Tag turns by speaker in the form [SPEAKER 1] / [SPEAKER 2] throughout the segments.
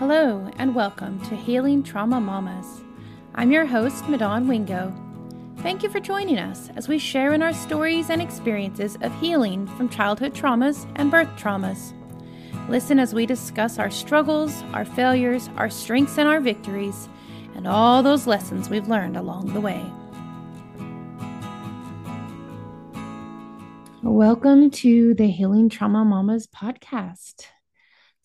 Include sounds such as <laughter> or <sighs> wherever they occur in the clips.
[SPEAKER 1] Hello, and welcome to Healing Trauma Mamas. I'm your host, Madon Wingo. Thank you for joining us as we share in our stories and experiences of healing from childhood traumas and birth traumas. Listen as we discuss our struggles, our failures, our strengths, and our victories, and all those lessons we've learned along the way. Welcome to the Healing Trauma Mamas podcast.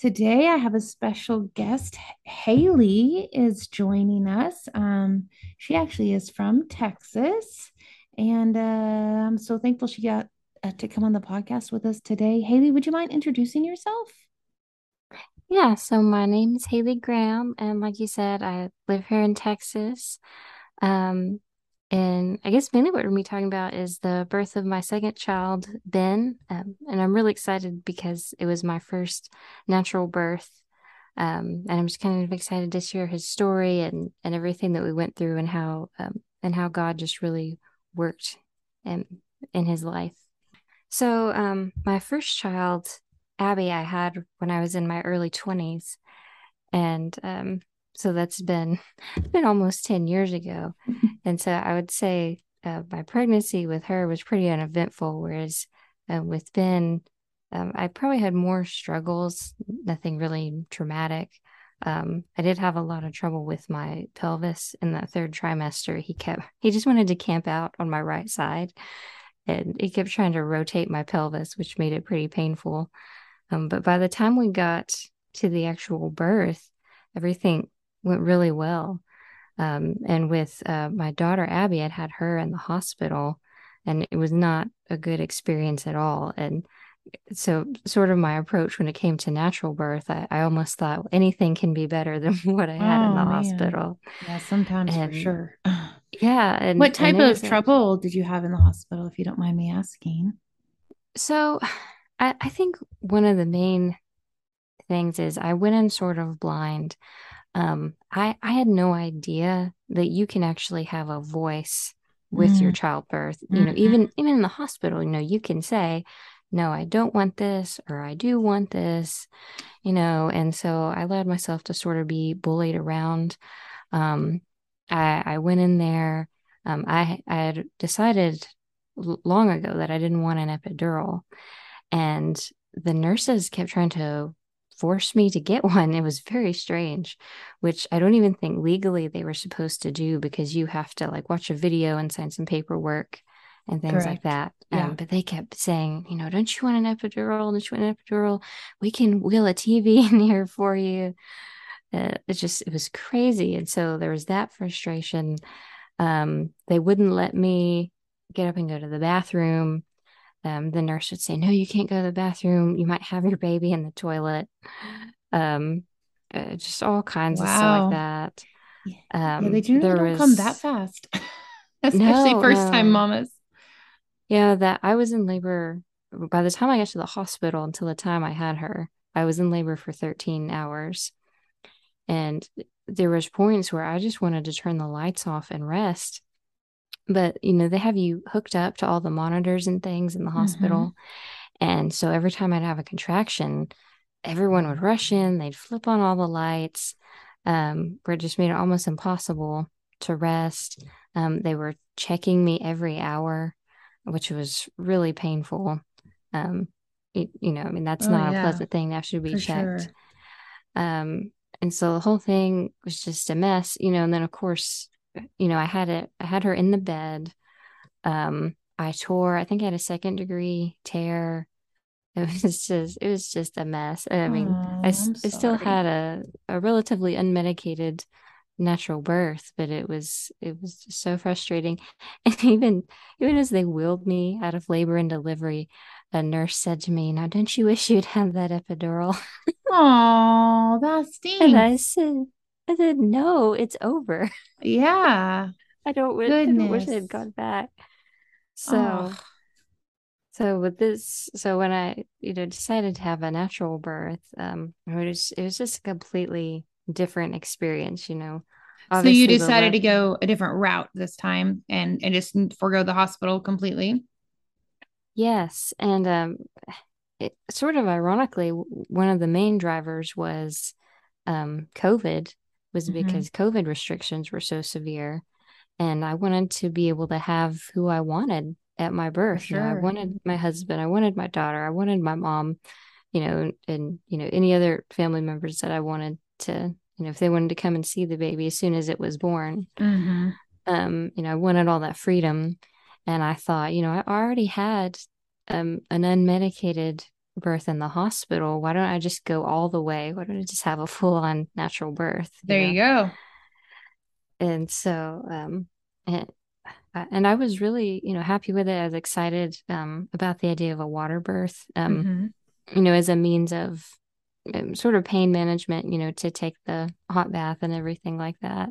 [SPEAKER 1] Today, I have a special guest. Haylee is joining us. Um, she actually is from Texas, and uh, I'm so thankful she got uh, to come on the podcast with us today. Haylee, would you mind introducing yourself?
[SPEAKER 2] Yeah, so my name is Haylee Graham, and like you said, I live here in Texas. Um, and I guess mainly what we're going to be talking about is the birth of my second child, Ben. Um, and I'm really excited because it was my first natural birth. Um, and I'm just kind of excited to share his story and, and everything that we went through and how um, and how God just really worked in, in his life. So um, my first child, Abby, I had when I was in my early 20s. And um, so that's been <laughs> been almost 10 years ago. Mm-hmm. and so i would say uh, my pregnancy with her was pretty uneventful whereas uh, with ben um, i probably had more struggles nothing really traumatic. Um, i did have a lot of trouble with my pelvis in that third trimester. He kept <laughs> he just wanted to camp out on my right side and he kept trying to rotate my pelvis which made it pretty painful. Um, but by the time we got to the actual birth everything went really well. Um, and with uh, my daughter Abby, I'd had her in the hospital, and it was not a good experience at all. And so, sort of my approach when it came to natural birth, I, I almost thought anything can be better <laughs> than what I had oh, in the man. hospital.
[SPEAKER 1] Yeah, sometimes and, for sure. <sighs>
[SPEAKER 2] Yeah. And,
[SPEAKER 1] what type of trouble did you have in the hospital, if you don't mind me asking?
[SPEAKER 2] So, I, I think one of the main things is I went in sort of blind um, I I had no idea that you can actually have a voice with mm. your childbirth. You mm-hmm. know, even even in the hospital, you know, you can say, "No, I don't want this," or "I do want this," you know. And so I allowed myself to sort of be bullied around. Um, I I went in there. Um, I I had decided long ago that I didn't want an epidural, and the nurses kept trying to forced me to get <laughs> one. It was very strange, which I don't even think legally they were supposed to do because you have to like watch a video and sign some paperwork and things Correct. like that. Yeah. Um, but they kept saying, you know, don't you want an epidural? Don't you want an epidural? We can wheel a TV <laughs> in here for you. Uh, it just, it was crazy. And so there was that frustration. Um, they wouldn't let me get up and go to the bathroom um, the nurse would say, "No, you can't go to the bathroom. You might have your baby in the toilet." Um, uh, just all kinds wow. of stuff like that.
[SPEAKER 1] Um, yeah, they generally don't was... come that fast, <laughs> especially no, first time mamas.
[SPEAKER 2] Yeah, that I was in labor by the time I got to the hospital until the time I had her. I was in labor for 13 hours, and there was points where I just wanted to turn the lights off and rest but you know they have you hooked up to all the monitors and things in the mm-hmm. hospital mm-hmm. and so every time i'd have a contraction everyone would rush in they'd flip on all the lights um, where it just made it almost impossible to rest um, they were checking me every hour which was really painful um, it, you know i mean that's oh, not yeah. a pleasant thing that should be For checked sure. um, and so the whole thing was just a mess you know and then of course you know, I had it, I had her in the bed. Um, I tore, I think I had a second degree tear. It was just, it was just a mess. I mean, oh, I, I still had a, a relatively unmedicated natural birth, but it was, it was just so frustrating. <laughs> And even, even as they wheeled me out of labor and delivery, a nurse said to me, "Now, don't you wish you'd had that epidural?"
[SPEAKER 1] Oh, that stinks. <laughs>
[SPEAKER 2] And I said, I said, no, it's over.
[SPEAKER 1] Yeah. <laughs>
[SPEAKER 2] I don't, wish, I don't wish I had gone back. So, oh. so with this, so when I, you know, decided to have a natural birth, um, it was, it was just a completely different experience, you know.
[SPEAKER 1] Obviously, so you decided to go a different route this time and, and just forego the hospital completely?
[SPEAKER 2] Yes. And, um, it, sort of ironically, one of the main drivers was um, COVID was
[SPEAKER 1] Mhm.
[SPEAKER 2] because COVID restrictions were so severe. And I wanted to be able to have who I wanted at my birth. You know, I wanted my husband, I wanted my daughter, I wanted my mom, you know, and, you know, any other family members that I wanted to, you know, if they wanted to come and see the baby as soon as it was born.
[SPEAKER 1] hmm
[SPEAKER 2] Um, you know, I wanted all that freedom. And I thought, you know, I already had um an unmedicated birth in the hospital. Why don't I just go all the way? Why don't I just have a full on natural birth? you
[SPEAKER 1] There
[SPEAKER 2] know?
[SPEAKER 1] you go.
[SPEAKER 2] and so um and I- and I was really you know happy with it. I was excited um about the idea of a water birth um
[SPEAKER 1] Mhm.
[SPEAKER 2] you know as a means of um, sort of pain management you know to take the hot bath and everything like that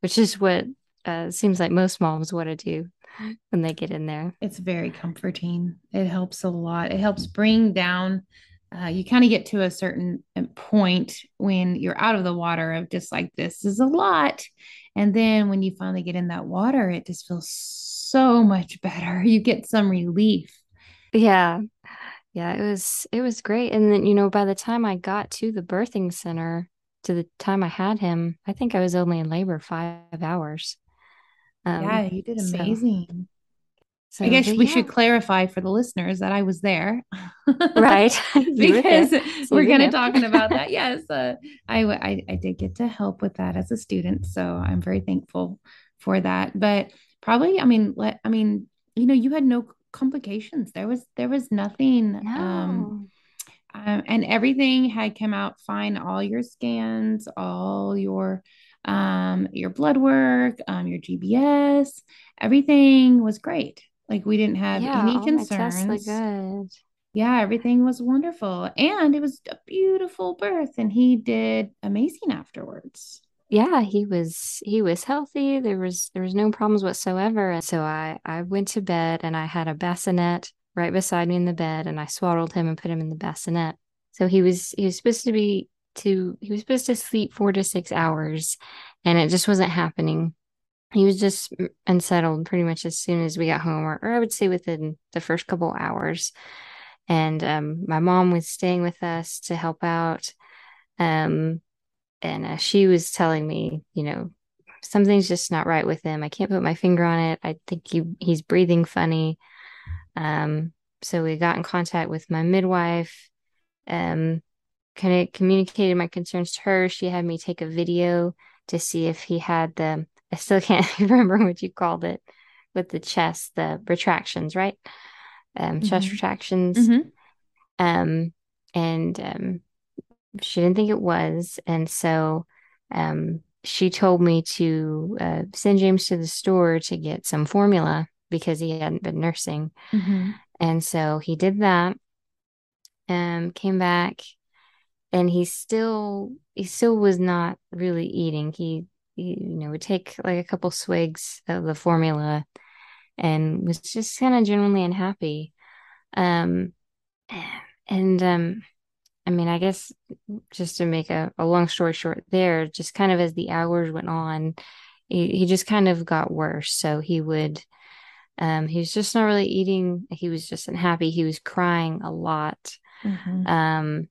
[SPEAKER 2] which is what uh seems like most moms want to do <laughs> when they get in there
[SPEAKER 1] It's very comforting. It helps a lot. It helps bring down. Uh, you kind of get to a certain uh, point when you're out of the water of just like this is a lot, and then when you finally get in that water, it just feels so much better. <laughs> You get some relief.
[SPEAKER 2] yeah yeah it was it was great and then you know by the time I got to the birthing center to the time I had him I think I was only in labor five hours
[SPEAKER 1] Yeah,
[SPEAKER 2] um
[SPEAKER 1] you did amazing.
[SPEAKER 2] So,
[SPEAKER 1] I guess we
[SPEAKER 2] yeah,
[SPEAKER 1] should clarify for the listeners that I was there
[SPEAKER 2] right. <laughs> <laughs>
[SPEAKER 1] Because
[SPEAKER 2] so
[SPEAKER 1] we're kind of talking about that. <laughs> Yes, uh, I did get to help with that as a student, so I'm very thankful for that. But probably, I mean, let I mean, you know, you had no complications. There was there was nothing, um, um, and everything had come out fine. All your scans, all your um your blood work, um, your GBS, everything was great. Like we didn't have
[SPEAKER 2] Yeah,
[SPEAKER 1] any
[SPEAKER 2] all my tests look
[SPEAKER 1] concerns.
[SPEAKER 2] good.
[SPEAKER 1] Yeah, everything was wonderful. And it was a beautiful birth, and he did amazing afterwards.
[SPEAKER 2] Yeah, he was he was healthy. There was there was no problems whatsoever. And so I I went to bed and I had a bassinet right beside me in the bed and I swaddled him and put him in the bassinet. So he was he was supposed to be to he was supposed to sleep four to six hours and it just wasn't happening. He was just unsettled pretty much as soon as we got home, or, or I would say within the first couple hours. And um, my mom was staying with us to help out. Um, and uh, she was telling me, you know, something's just not right with him. I can't put my finger on it. I think he he's breathing funny. Um, so we got in contact with my midwife. Um, kind of communicated my concerns to her. She had me take a video to see if he had the. I still can't <laughs> remember what you called it with the chest, the retractions, right? Um, chest
[SPEAKER 1] Mhm.
[SPEAKER 2] retractions.
[SPEAKER 1] Mhm.
[SPEAKER 2] Um, and um, she didn't think it was. And so um, she told me to uh, send James to the store to get some formula because he hadn't been nursing.
[SPEAKER 1] Mhm.
[SPEAKER 2] And so he did that and came back and he still he still was not really eating. He, he you know would take like a couple swigs of the formula and was just kind of genuinely unhappy. Um and um I mean, I guess just to make a, a long story short there, just kind of as the hours went on, he, he just kind of got worse. So he would, um, he was just not really eating. He was just unhappy. He was crying a lot.
[SPEAKER 1] Mhm.
[SPEAKER 2] Um,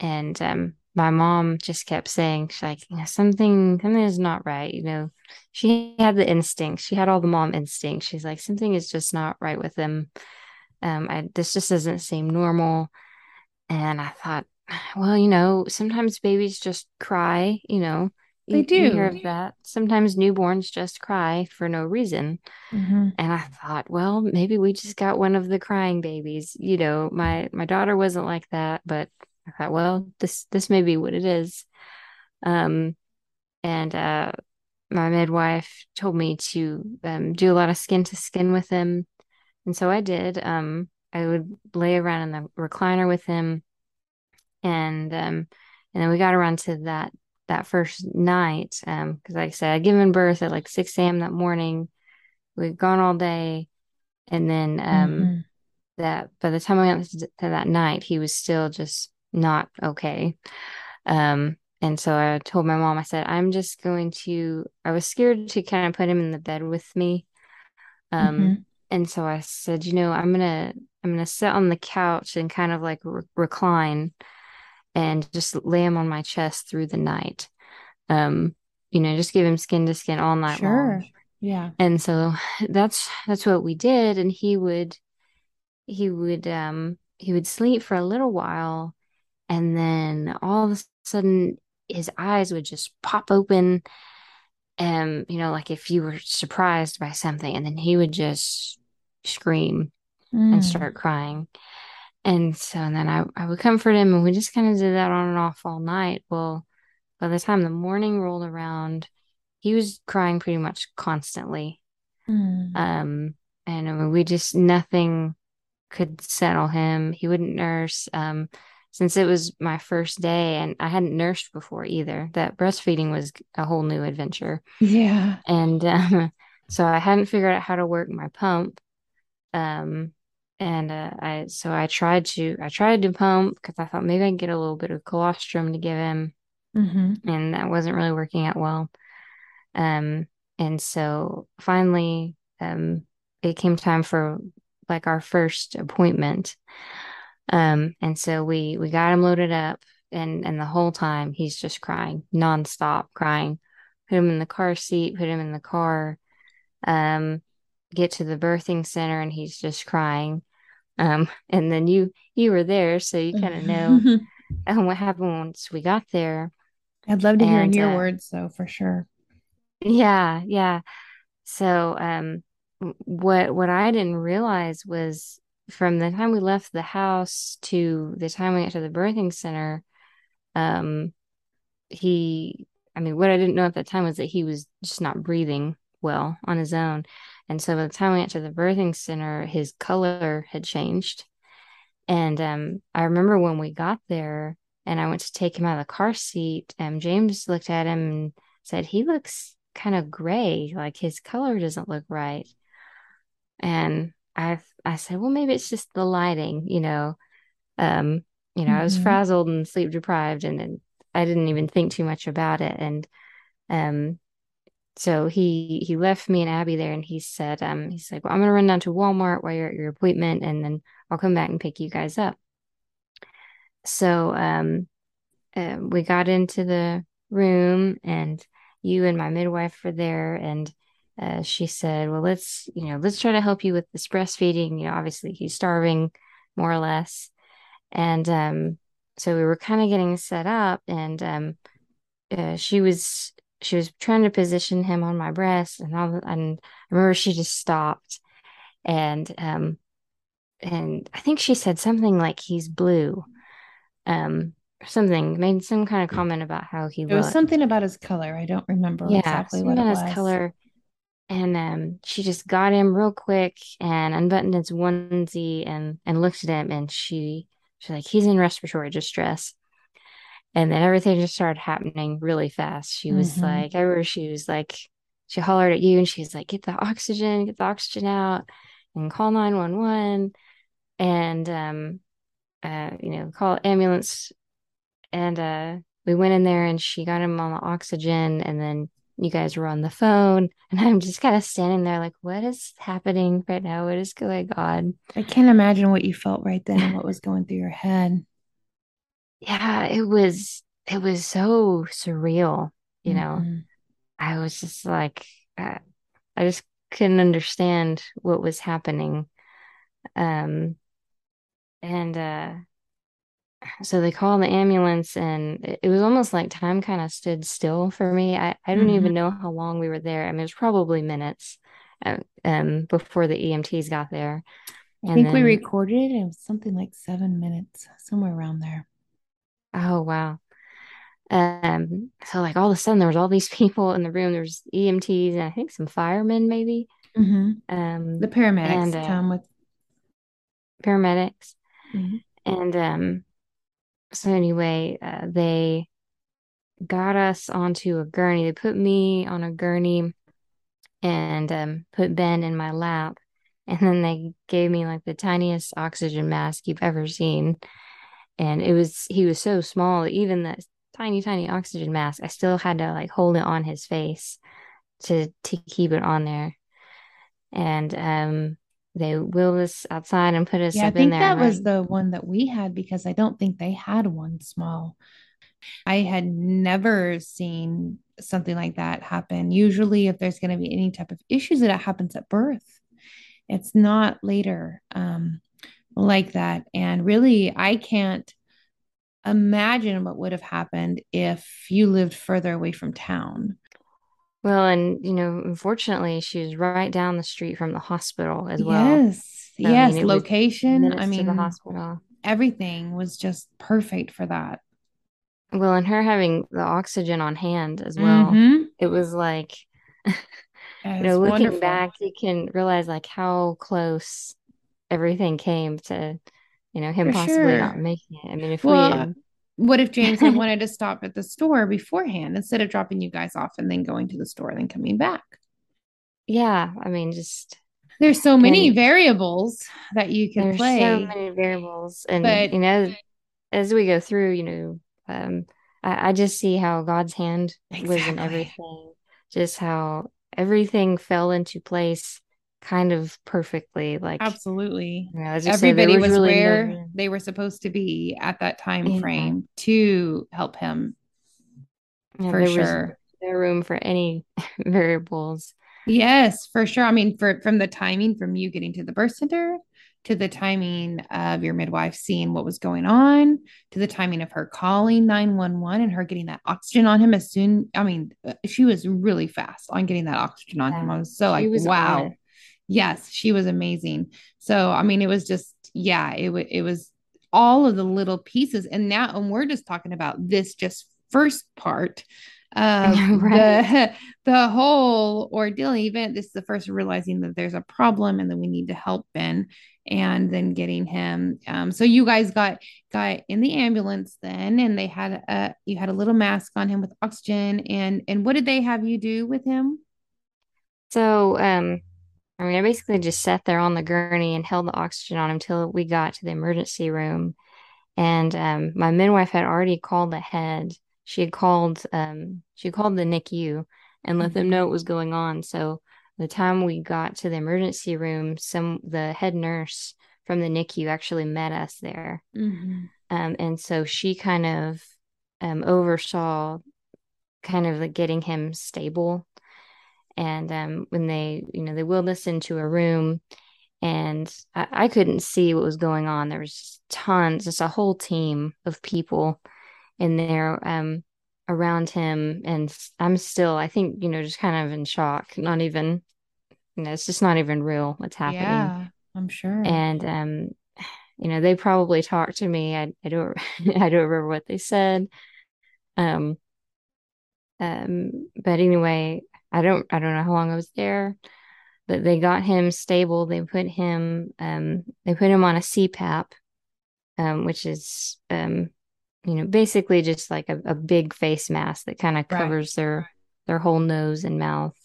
[SPEAKER 2] and um, my mom just kept saying, she's like, something, something is not right. You know, she had the instinct. She had all the mom instinct. She's like, something is just not right with him. Um, I, this just doesn't seem normal. And I thought, well, you know, sometimes babies just cry, you know,
[SPEAKER 1] They
[SPEAKER 2] you, you hear of that. Sometimes newborns just cry for no reason.
[SPEAKER 1] Mhm.
[SPEAKER 2] And I thought, well, maybe we just got one of the crying babies. You know, my my daughter wasn't like that, but I thought, well, this this may be what it is. Um, and uh my midwife told me to um do a lot of skin to skin with him. And so I did. Um, I would lay around in the recliner with him and um and then we got around to that that first night um because like I said I'd given birth at like 6 a.m. that morning we'd gone all day and then um
[SPEAKER 1] Mhm.
[SPEAKER 2] that by the time I got to that night he was still just not okay um and so I told my mom I said I'm just going to I was scared to kind of put him in the bed with me um
[SPEAKER 1] Mhm.
[SPEAKER 2] and so I said you know I'm gonna I'm gonna sit on the couch and kind of like re- recline and just lay him on my chest through the night. Um, you know, just give him skin to skin all night sure. long.
[SPEAKER 1] Yeah.
[SPEAKER 2] And so <sighs> that's that's what we did. And he would he would um he would sleep for a little while and then all of a sudden his eyes would just pop open and you know like if you were surprised by something and then he would just scream mm. and start crying. And so and then I, I would comfort him and we just kind of did that on and off all night. Well by the time the morning rolled around he was crying pretty much constantly. Mm. um and I mean, we just nothing could settle him. He wouldn't nurse. Um since it was my first day and I hadn't nursed before either. That breastfeeding was a whole new adventure.
[SPEAKER 1] Yeah.
[SPEAKER 2] And um, <laughs> so I hadn't figured out how to work my pump. Um, and uh, I so I tried to I tried to pump because I thought maybe I could get a little bit of colostrum to give him, mm-hmm. and that wasn't really working out well. Um, and so finally, um, it came time for like our first appointment. Um, and so we we got him loaded up, and and the whole time he's just crying nonstop, crying. Put him in the car seat, put him in the car. Um, get to the birthing center, and he's just crying. Um, <laughs> and then you you were there, so you <laughs> kind of know um, what happened once we got there.
[SPEAKER 1] I'd love to hear in your uh, words, though, for sure.
[SPEAKER 2] Yeah, yeah. So, um, what what I didn't realize was from the time we left the house to the time we got to the birthing center, um, he, I mean, what I didn't know at that time was that he was just not breathing well on his own. And so by the time we got to the birthing center, his color had changed. And um, I remember when we got there and I went to take him out of the car seat, and James looked at him and said, He looks kind of gray, like his color doesn't look right. And I I said, well, maybe it's just the lighting, you know. Um, you know, mm-hmm. I was mm-hmm. frazzled and sleep deprived, and, and I didn't even think too much about it. And um, so he he left me and Abby there, and he said, um, he's like, well, I'm gonna run down to Walmart while you're at your appointment, and then I'll come back and pick you guys up. So um, uh, we got into the room, and you and my midwife were there, and uh, she said, "Well, let's you know let's try to help you with this breastfeeding. You know, obviously he's starving, more or less." And um, so we were kind of getting set up, and um, uh, she was she was trying to position him on my breast, and all. And I remember she just stopped, and um, and I think she said something like he's blue, um, something made some kind of comment about how he.
[SPEAKER 1] It was something about his color. I don't remember yeah, exactly what it was. His color
[SPEAKER 2] and um, she just got him real quick and unbuttoned his onesie and and looked at him and she she's like he's in respiratory distress. And then everything just started happening really fast. She was mm-hmm. like everywhere she was like she hollered at you and she's like get the oxygen get the oxygen out and call 911 and um uh you know call ambulance. And uh we went in there and she got him on the oxygen and then you guys were on the phone <laughs> and i'm just kind of standing there like what is happening right now? What is going on?
[SPEAKER 1] I can't imagine what you felt right then and what was going through your head. <laughs>
[SPEAKER 2] Yeah it was it was so surreal you mm-hmm. know i was just like uh, i just couldn't understand what was happening. Um and uh so they called the ambulance and it was almost like time kind of stood still for me. I, I don't mm-hmm. even know how long we were there. I mean it was probably minutes uh, um before the emts got there.
[SPEAKER 1] I think then, we recorded it it was something like seven minutes somewhere around there.
[SPEAKER 2] Oh wow. Um so like all of a sudden there was all these <laughs> people in the room. There's emts and i think some firemen maybe.
[SPEAKER 1] Mm-hmm. um the paramedics and, uh, come with
[SPEAKER 2] paramedics. Mm-hmm. and um so anyway, uh, they got us onto a gurney. They put me on a gurney and um, put Ben in my lap. And then they gave me like the tiniest oxygen mask you've ever seen. And it was, he was so small even that tiny, tiny oxygen mask, I still had to like hold it on his face to, to keep it on there. And um, they wheeled us outside and put us
[SPEAKER 1] Yeah, I
[SPEAKER 2] up in
[SPEAKER 1] think
[SPEAKER 2] there.
[SPEAKER 1] that was the one that we had because I don't think they had one small. I had never seen something like that happen. Usually, if there's going to be any type of issues, that happens at birth. It's not later um, like that. And really, I can't imagine what would have happened if you lived further away from town.
[SPEAKER 2] Well, and you know, unfortunately, she was right down the street from the hospital as well.
[SPEAKER 1] Yes,
[SPEAKER 2] I
[SPEAKER 1] yes,
[SPEAKER 2] was
[SPEAKER 1] location. I
[SPEAKER 2] mean, the hospital.
[SPEAKER 1] everything was just perfect for that.
[SPEAKER 2] Well, and her having the oxygen on hand as well,
[SPEAKER 1] Mm-hmm.
[SPEAKER 2] it was like, <laughs> you know, looking
[SPEAKER 1] wonderful.
[SPEAKER 2] back, you can realize like how close everything came to, you know, him
[SPEAKER 1] For
[SPEAKER 2] possibly not making it. I mean, if we had,
[SPEAKER 1] what if James had <laughs> wanted to stop at the store beforehand instead of dropping you guys off and then going to the store and then coming back?
[SPEAKER 2] yeah, I mean, just,
[SPEAKER 1] There's so many variables that you can
[SPEAKER 2] there's so many variables. And,
[SPEAKER 1] but
[SPEAKER 2] you know, as we go through, you know, um, I, I just see how God's hand was in everything, just how everything fell into place kind of perfectly. Like,
[SPEAKER 1] Absolutely.
[SPEAKER 2] you know, as you said, there
[SPEAKER 1] Everybody
[SPEAKER 2] was
[SPEAKER 1] was
[SPEAKER 2] really
[SPEAKER 1] where they were supposed to be at that time
[SPEAKER 2] Yeah,
[SPEAKER 1] frame to help him
[SPEAKER 2] yeah,
[SPEAKER 1] for sure.
[SPEAKER 2] no room for any <laughs> variables.
[SPEAKER 1] Yes, for sure. I mean, for from the timing from you getting to the birth center to the timing of your midwife seeing what was going on to the timing of her calling 911 and her getting that oxygen on him as soon, I mean, uh, she was really fast on getting that oxygen on him. I was so
[SPEAKER 2] she
[SPEAKER 1] like,
[SPEAKER 2] was
[SPEAKER 1] wow. Yes, she was amazing. So, I mean, it was just, yeah, it was it was all of the little pieces. And now, and we're just talking about this just first part of <laughs>
[SPEAKER 2] Right.
[SPEAKER 1] the <laughs> the whole ordeal event. This is the first realizing that there's a problem and that we need to help Ben and then getting him. Um, so you guys got got in the ambulance then, and they had a you had a little mask on him with oxygen. And and what did they have you do with him?
[SPEAKER 2] So, um, I mean, I basically just sat there on the gurney and held the oxygen on him until we got to the emergency room. And um, my midwife had already called ahead. She had called um, she called the NICU and let them know what was going on. So the time we got to the emergency room, some the head nurse from the NICU actually met us there.
[SPEAKER 1] Mhm.
[SPEAKER 2] Um, and so she kind of um, oversaw kind of like getting him stable. And um, when they, you know, they wheeled us into a room and I, I couldn't see what was going on. There was just tons, just a whole team of people in there um, around him. And I'm still, I think, you know, just kind of in shock, not even, you know, it's just not even real what's happening.
[SPEAKER 1] Yeah, I'm sure.
[SPEAKER 2] And, um, <sighs> you know, they probably talked to me. I, I don't, <laughs> I don't remember what they said. Um, um, but anyway, I don't, I don't know how long I was there but they got him stable. They put him, um, they put him on a CPAP, um, which is, um, you know, basically just like a, a big face mask that kind of
[SPEAKER 1] Right.
[SPEAKER 2] covers their their whole nose and mouth.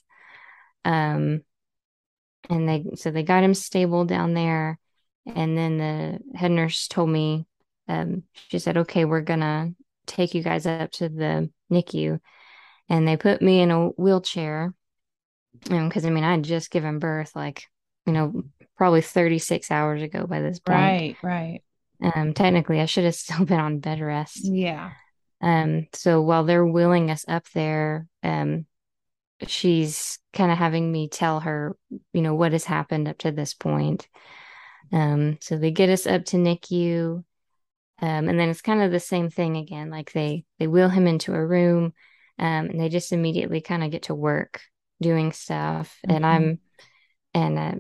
[SPEAKER 2] Um, and they so they got him stable down there, and then the head nurse told me, um, she said, "Okay, we're gonna take you guys up to the NICU," and they put me in a wheelchair because I mean, I had just given birth, like, you know, probably 36 hours ago by this point.
[SPEAKER 1] Right, right.
[SPEAKER 2] Um, technically, I should have <laughs> still been on bed rest.
[SPEAKER 1] Yeah.
[SPEAKER 2] Um, so while they're wheeling us up there, um, she's kind of having me tell her, you know, what has happened up to this point. Um, so they get us up to NICU, um, and then it's kind of the same thing again. Like they they wheel him into a room, um, and they just immediately kind of get to work doing stuff. And
[SPEAKER 1] Mhm.
[SPEAKER 2] I'm and uh,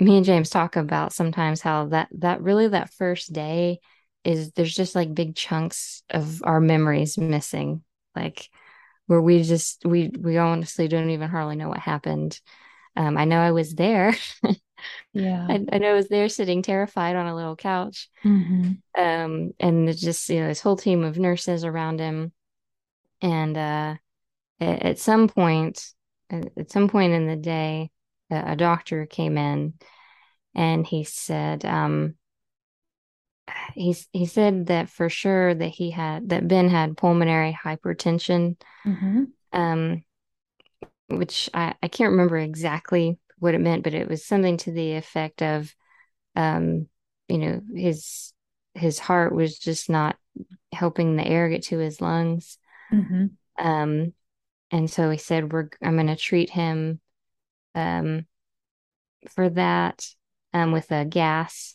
[SPEAKER 2] <laughs> me and James talk about sometimes how that that really that first day is there's just like big chunks of our memories missing, like where we just we we honestly don't even hardly know what happened. Um, I know I was there. <laughs>
[SPEAKER 1] Yeah.
[SPEAKER 2] I, I know I was there sitting terrified on a little couch.
[SPEAKER 1] hmm
[SPEAKER 2] Um, and just you know this whole team of nurses around him. And uh, at, some point, at, some point in the day, a, doctor came in and he said um he's he said that for sure that he had that Ben had pulmonary hypertension
[SPEAKER 1] hmm
[SPEAKER 2] um which I I can't remember exactly what it meant, but it was something to the effect of, um, you know, his his heart was just not helping the air get to his lungs.
[SPEAKER 1] Mm-hmm.
[SPEAKER 2] Um, and so he said, "We're I'm going to treat him, um, for that, um, with a gas."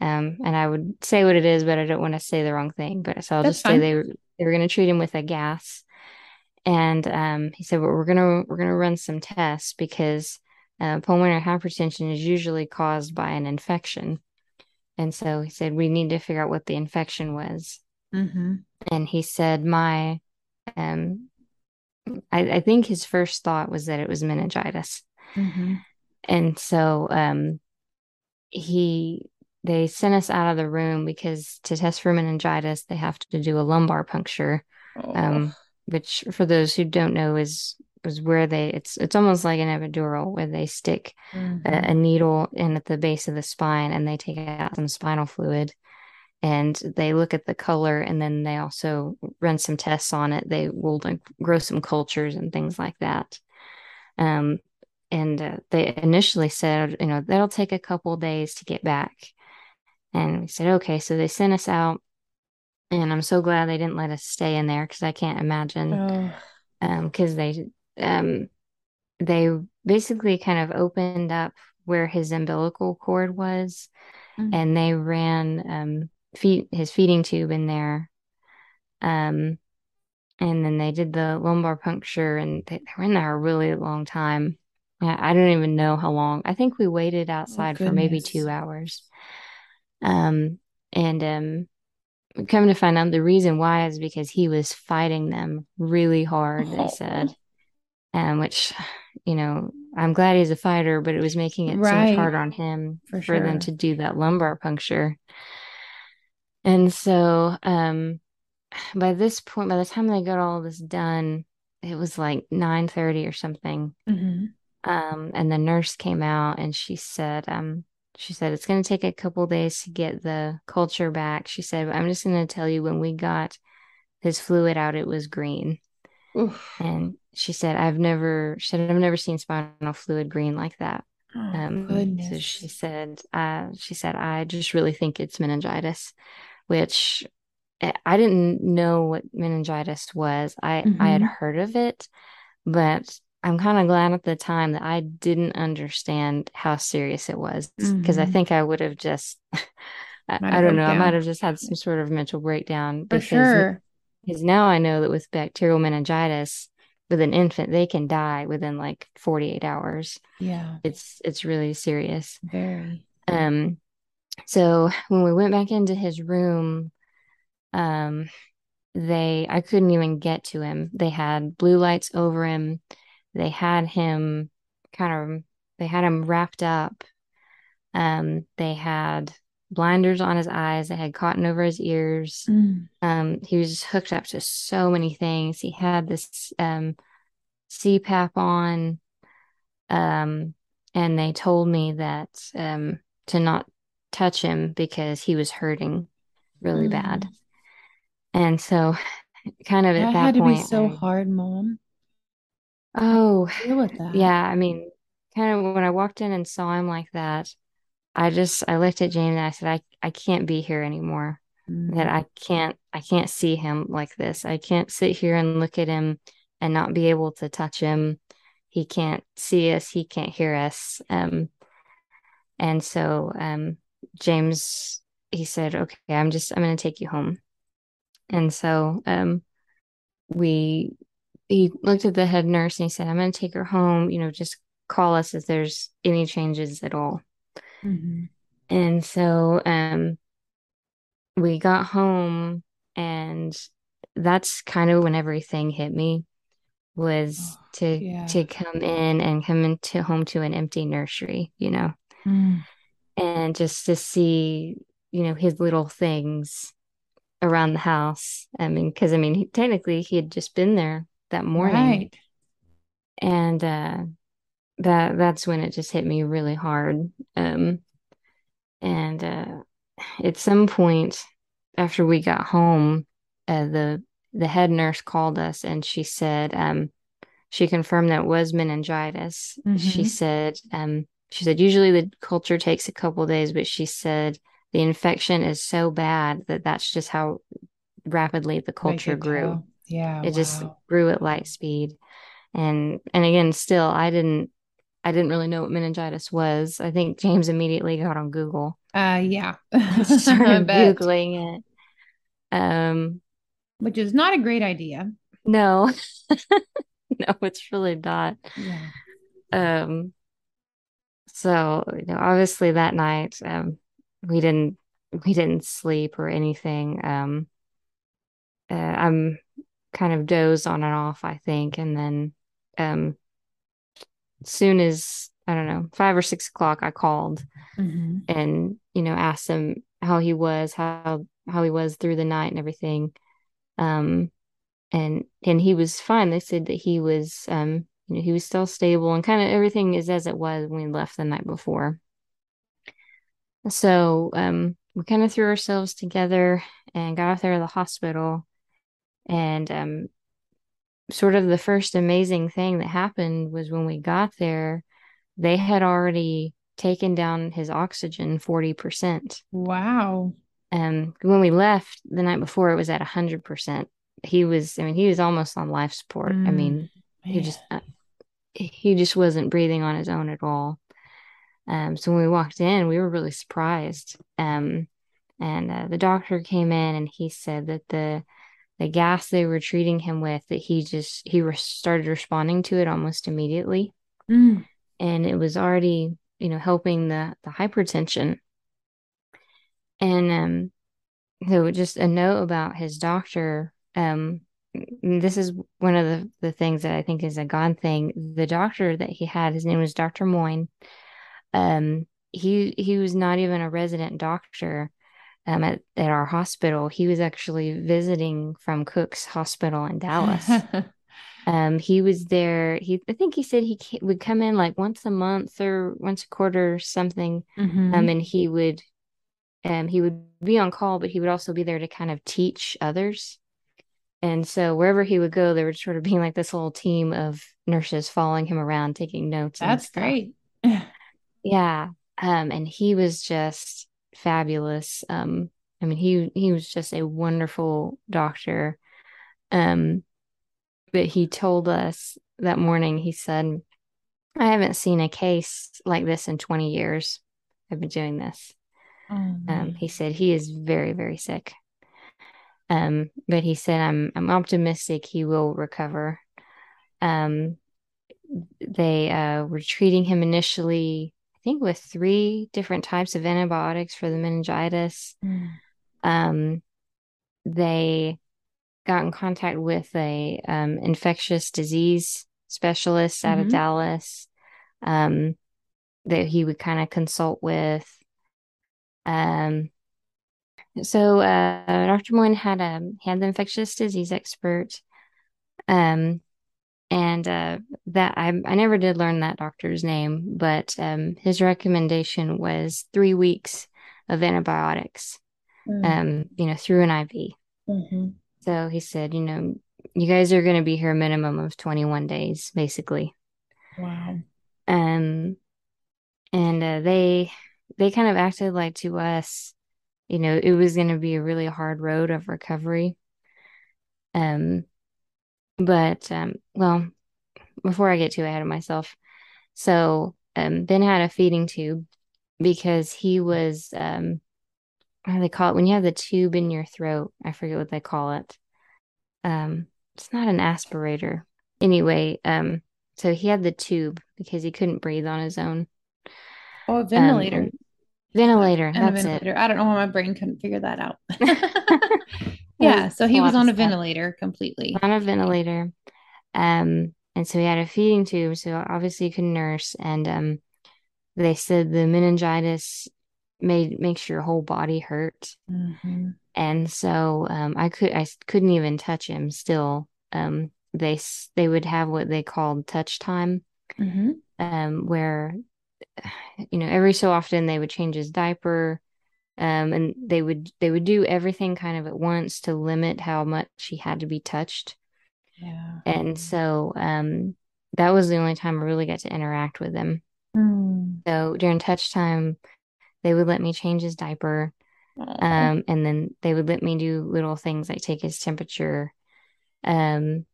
[SPEAKER 2] Um, and I would say what it is, but I don't want to say the wrong thing. But so I'll
[SPEAKER 1] That's
[SPEAKER 2] just
[SPEAKER 1] fine.
[SPEAKER 2] say they were they were going to treat him with a gas. And um, he said, well, we're gonna we're gonna run some tests because uh, pulmonary hypertension is usually caused by an infection. And so he said, we need to figure out what the infection was.
[SPEAKER 1] Mm-hmm.
[SPEAKER 2] And he said, my, um, I, I think his first thought was that it was meningitis.
[SPEAKER 1] Mm-hmm.
[SPEAKER 2] And so um, he, they sent us out of the room because to test for meningitis, they have to do a lumbar puncture,
[SPEAKER 1] Oh.
[SPEAKER 2] um, which for those who don't know is is where they it's it's almost like an epidural where they stick
[SPEAKER 1] Mhm.
[SPEAKER 2] a, a needle in at the base of the spine and they take out some spinal fluid and they look at the color and then they also run some tests on it they will like grow some cultures and things like that um and uh, they initially said you know that'll take a couple days to get back and we said okay so they sent us out and i'm so glad they didn't let us stay in there because i can't imagine
[SPEAKER 1] Oh.
[SPEAKER 2] um because they um they basically kind of opened up where his umbilical cord was
[SPEAKER 1] Mm.
[SPEAKER 2] and they ran um feed his feeding tube in there. Um and then they did the lumbar puncture and they, they were in there a really long time. I, I don't even know how long. I think we waited outside for maybe two hours. Um and um coming to find out the reason why is because he was fighting them really hard they
[SPEAKER 1] Oh.
[SPEAKER 2] said. Um, which you know I'm glad he's a fighter, but it was making it so much
[SPEAKER 1] Right.
[SPEAKER 2] harder on him
[SPEAKER 1] For
[SPEAKER 2] for them to do that lumbar puncture. And so, um, by this point, by the time they got all this done, it was like nine thirty or something.
[SPEAKER 1] Mm-hmm.
[SPEAKER 2] Um, and the nurse came out and she said, um, she said it's going to take a couple days to get the culture back. She said, I'm just going to tell you when we got his fluid out, it was green.
[SPEAKER 1] Oof.
[SPEAKER 2] And she said, I've never, she said, I've never seen spinal fluid green like that.
[SPEAKER 1] Oh,
[SPEAKER 2] Um,
[SPEAKER 1] goodness.
[SPEAKER 2] so she said, uh, she said, I just really think it's meningitis, which I I didn't know what meningitis was. I, I had
[SPEAKER 1] Mhm.
[SPEAKER 2] heard of it, but I'm kind of glad at the time that I didn't understand how serious it was because I
[SPEAKER 1] Mhm.
[SPEAKER 2] think I would have just, <laughs> I, I don't know, I might have just had some sort of mental breakdown
[SPEAKER 1] For
[SPEAKER 2] because
[SPEAKER 1] sure.
[SPEAKER 2] because now I know that with bacterial meningitis, with an infant, they can die within like 48 hours.
[SPEAKER 1] Yeah.
[SPEAKER 2] It's it's really serious.
[SPEAKER 1] Very.
[SPEAKER 2] Um, so when we went back into his room, um, they I couldn't even get to him. They had blue lights over him. They had him kind of they had him wrapped up. Um, they had blinders on his eyes. They had cotton over his ears.
[SPEAKER 1] Mm.
[SPEAKER 2] Um, he was hooked up to so many things. He had this um CPAP on. Um, and they told me that um to not touch him because he was hurting really bad.
[SPEAKER 1] Mm.
[SPEAKER 2] And so kind of at
[SPEAKER 1] That
[SPEAKER 2] that
[SPEAKER 1] had to be
[SPEAKER 2] point,
[SPEAKER 1] so
[SPEAKER 2] I-
[SPEAKER 1] hard, Mom.
[SPEAKER 2] oh
[SPEAKER 1] Deal with that.
[SPEAKER 2] yeah, I mean, kind of when I walked in and saw him like that, I just I looked at James and I said, I I can't be here anymore.
[SPEAKER 1] Mm.
[SPEAKER 2] that I can't I can't see him like this. I can't sit here and look at him and not be able to touch him. He can't see us, he can't hear us. Um and so um James he said, "Okay, I'm just I'm going to take you home." And so um we he looked at the head nurse and he said, "I'm going to take her home, you know, just call us if there's any changes at all."
[SPEAKER 1] Mhm.
[SPEAKER 2] And so um we got home and that's kind of when everything hit me was
[SPEAKER 1] Oh,
[SPEAKER 2] to
[SPEAKER 1] yeah.
[SPEAKER 2] to come in and come into home to an empty nursery, you know,
[SPEAKER 1] Mm.
[SPEAKER 2] And just to see, you know, his little things around the house. I mean, because I mean, he, technically he had just been there that morning,
[SPEAKER 1] Right.
[SPEAKER 2] and uh that that's when it just hit me really hard. Um and uh at some point after we got home, uh the the head nurse called us and she said, um, she confirmed that it was meningitis.
[SPEAKER 1] Mhm.
[SPEAKER 2] She said, um, she said usually the culture takes a couple days, but she said the infection is so bad that that's just how rapidly the culture grew.
[SPEAKER 1] tell. Yeah,
[SPEAKER 2] It just grew at light speed. And and again, still I didn't I didn't really know what meningitis was. I think James immediately got on Google,
[SPEAKER 1] Uh, yeah. <laughs> <laughs>
[SPEAKER 2] Started. Googling it. Um,
[SPEAKER 1] Which is not a great idea.
[SPEAKER 2] no, <laughs> no, it's really not.
[SPEAKER 1] Yeah.
[SPEAKER 2] Um, so you know, obviously that night, um, we didn't we didn't sleep or anything. Um, uh, I'm kind of dozed on and off, I think, and then um, soon as I don't know, five or six o'clock, I called
[SPEAKER 1] Mhm.
[SPEAKER 2] and you know asked him how he was, how how he was through the night and everything. Um, and and he was fine. They said that he was um, you know, he was still stable and kind of everything is as it was when we left the night before. So um, we kind of threw ourselves together and got out there to the hospital. And um, sort of the first amazing thing that happened was when we got there, they had already taken down his oxygen 40%.
[SPEAKER 1] Wow.
[SPEAKER 2] Um, when we left the night before, it was at 100%. He was, I mean, he was almost on life support. I
[SPEAKER 1] Mm,
[SPEAKER 2] mean, he just, uh, he just wasn't breathing on his own at all. Um, so when we walked in, we were really surprised. Um, and uh, the doctor came in and he said that the the gas they were treating him with that he just he re- started responding to it almost immediately,
[SPEAKER 1] Mm.
[SPEAKER 2] and it was already you know helping the the hypertension. And um, so just a note about his doctor. Um, this is one of the the things that I think is a gone thing. The doctor that he had, his name was Dr. Moyne. Um, he he was not even a resident doctor um at, at our hospital. He was actually visiting from Cook's Hospital in Dallas. <laughs> Um, he was there. He I think he said he would come in like once a month or once a quarter or something.
[SPEAKER 1] Mhm.
[SPEAKER 2] Um, and he would um he would be on call, but he would also be there to kind of teach others. And so wherever he would go, there would sort of be like this whole team of nurses following him around, taking notes
[SPEAKER 1] That's great. <laughs>
[SPEAKER 2] Yeah. Um, and he was just fabulous. Um, I mean, he he was just a wonderful doctor. Um, but he told us that morning, he said, I haven't seen a case like this in 20 years. I've been doing this.
[SPEAKER 1] Oh,
[SPEAKER 2] Um, he said he is very, very sick. Um, but he said I'm I'm optimistic he will recover. Um, they uh were treating him initially, I think, with three different types of antibiotics for the meningitis.
[SPEAKER 1] Mm.
[SPEAKER 2] Um, they got in contact with a um, infectious disease specialist out of
[SPEAKER 1] Mhm.
[SPEAKER 2] Dallas um, that he would kind of consult with. Um, so uh, Dr. Moyne had a he had the infectious disease expert, um, and uh, that I I never did learn that doctor's name, but um, his recommendation was three weeks of antibiotics,
[SPEAKER 1] Mm.
[SPEAKER 2] um, you know, through an IV.
[SPEAKER 1] Mhm.
[SPEAKER 2] So he said, you know, you guys are going to be here a minimum of 21 days, basically.
[SPEAKER 1] Wow.
[SPEAKER 2] Um, and uh, they they kind of acted like to us, you know, it was going to be a really hard road of recovery. Um, but um, well, before I get too ahead of myself, so um, Ben had a feeding tube because he was um, how do they call it when you have the tube in your throat? I forget what they call it. Um, it's not an aspirator. Anyway, um, so he had the tube because he couldn't breathe on his own.
[SPEAKER 1] Oh, a
[SPEAKER 2] Um,
[SPEAKER 1] ventilator.
[SPEAKER 2] and- ventilator, that's it.
[SPEAKER 1] I don't know why my brain couldn't figure that out. <laughs> <laughs> Yeah, so he was on a
[SPEAKER 2] stuff.
[SPEAKER 1] ventilator completely.
[SPEAKER 2] on a ventilator. Um, and so he had a feeding tube, so obviously he could nurse. And um, they said the meningitis made makes your whole body hurt.
[SPEAKER 1] Mhm.
[SPEAKER 2] And so um, I could I couldn't even touch him. Still, um, they they would have what they called touch time,
[SPEAKER 1] Mhm.
[SPEAKER 2] um, where <sighs> you know every so often they would change his diaper. Um, and they would they would do everything kind of at once to limit how much he had to be touched.
[SPEAKER 1] Yeah.
[SPEAKER 2] And so um, that was the only time I really got to interact with him.
[SPEAKER 1] Mm.
[SPEAKER 2] So during touch time, they would let me change his diaper. Um, and then they would let me do little things like take his temperature. Um,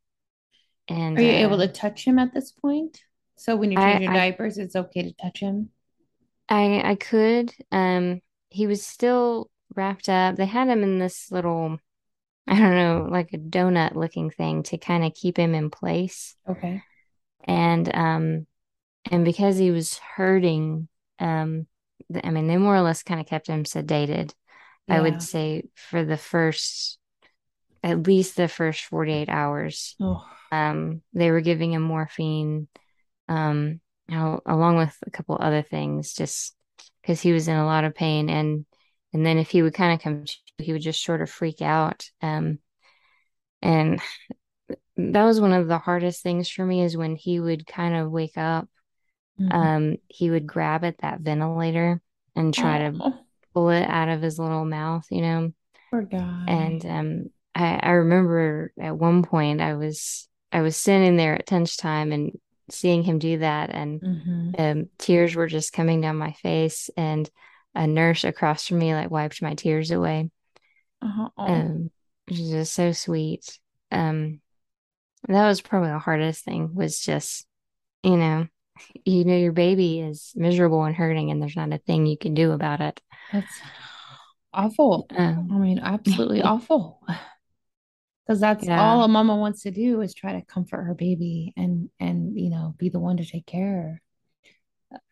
[SPEAKER 2] and
[SPEAKER 1] Are you
[SPEAKER 2] uh,
[SPEAKER 1] able to touch him at this point? So when you
[SPEAKER 2] change
[SPEAKER 1] I,
[SPEAKER 2] I
[SPEAKER 1] diapers, it's okay to touch him?
[SPEAKER 2] I I could. Um, he was still wrapped up. They had him in this little, I don't know, like a donut looking thing to kind of keep him in place.
[SPEAKER 1] Okay.
[SPEAKER 2] And um, and because he was hurting, um, I mean, they more or less kind of kept him sedated. I would say for the first, at least the first 48 hours.
[SPEAKER 1] Oh,
[SPEAKER 2] Um, they were giving him morphine, um, al- along with a couple other things, just because he was in a lot of pain. And and then if he would kind of come, to, he would just sort of freak out. Um, and <sighs> that was one of the hardest things for me is when he would kind of wake up.
[SPEAKER 1] mhm.
[SPEAKER 2] Um, he would grab at that ventilator and try to
[SPEAKER 1] Oh,
[SPEAKER 2] pull it out of his little mouth, you know.
[SPEAKER 1] poor guy.
[SPEAKER 2] And um, I, I remember at one point I was I was sitting there at lunchtime and seeing him do that, and
[SPEAKER 1] Mhm.
[SPEAKER 2] um, tears were just coming down my face, and a nurse across from me like wiped my tears away.
[SPEAKER 1] Uh-huh.
[SPEAKER 2] Um, which is just so sweet. Um, that was probably the hardest thing was just, you know, you know your baby is miserable and hurting, and there's not a thing you can do about it.
[SPEAKER 1] That's awful. I
[SPEAKER 2] Um,
[SPEAKER 1] mean, absolutely <laughs> awful. Because that's
[SPEAKER 2] yeah,
[SPEAKER 1] all a mama wants to do is try to comfort her baby and and you know be the one to take care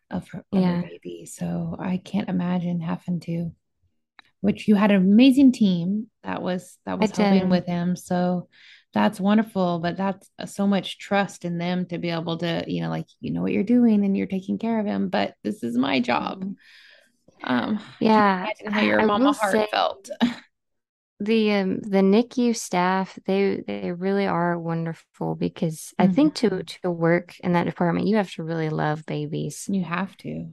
[SPEAKER 1] of her of her baby. So I can't imagine having to. Which you had an amazing team that was that was helping with him. So that's wonderful. But that's so much trust in them to be able to you know like you know what you're doing and you're taking care of him. But this is my job.
[SPEAKER 2] Mhm.
[SPEAKER 1] Um,
[SPEAKER 2] Yeah,
[SPEAKER 1] how your
[SPEAKER 2] I
[SPEAKER 1] mama heart
[SPEAKER 2] say
[SPEAKER 1] felt. <laughs>
[SPEAKER 2] the um the NICU staff, they they really are wonderful because I think to
[SPEAKER 1] Mhm.
[SPEAKER 2] to work in that department, you have to really love babies.
[SPEAKER 1] You have to.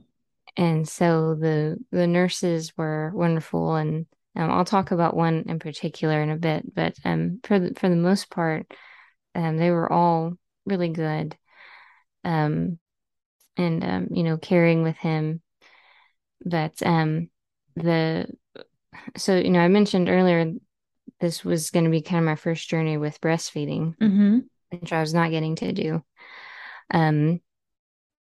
[SPEAKER 2] And so the the nurses were wonderful, and um, I'll talk about one in particular in a bit. But um, for the, for the most part, um, they were all really good. Um, and um, you know, caring with him. But um, the so you know, I mentioned earlier this was going to be kind of my first journey with breastfeeding,
[SPEAKER 1] hmm
[SPEAKER 2] which I was not getting to do. Um,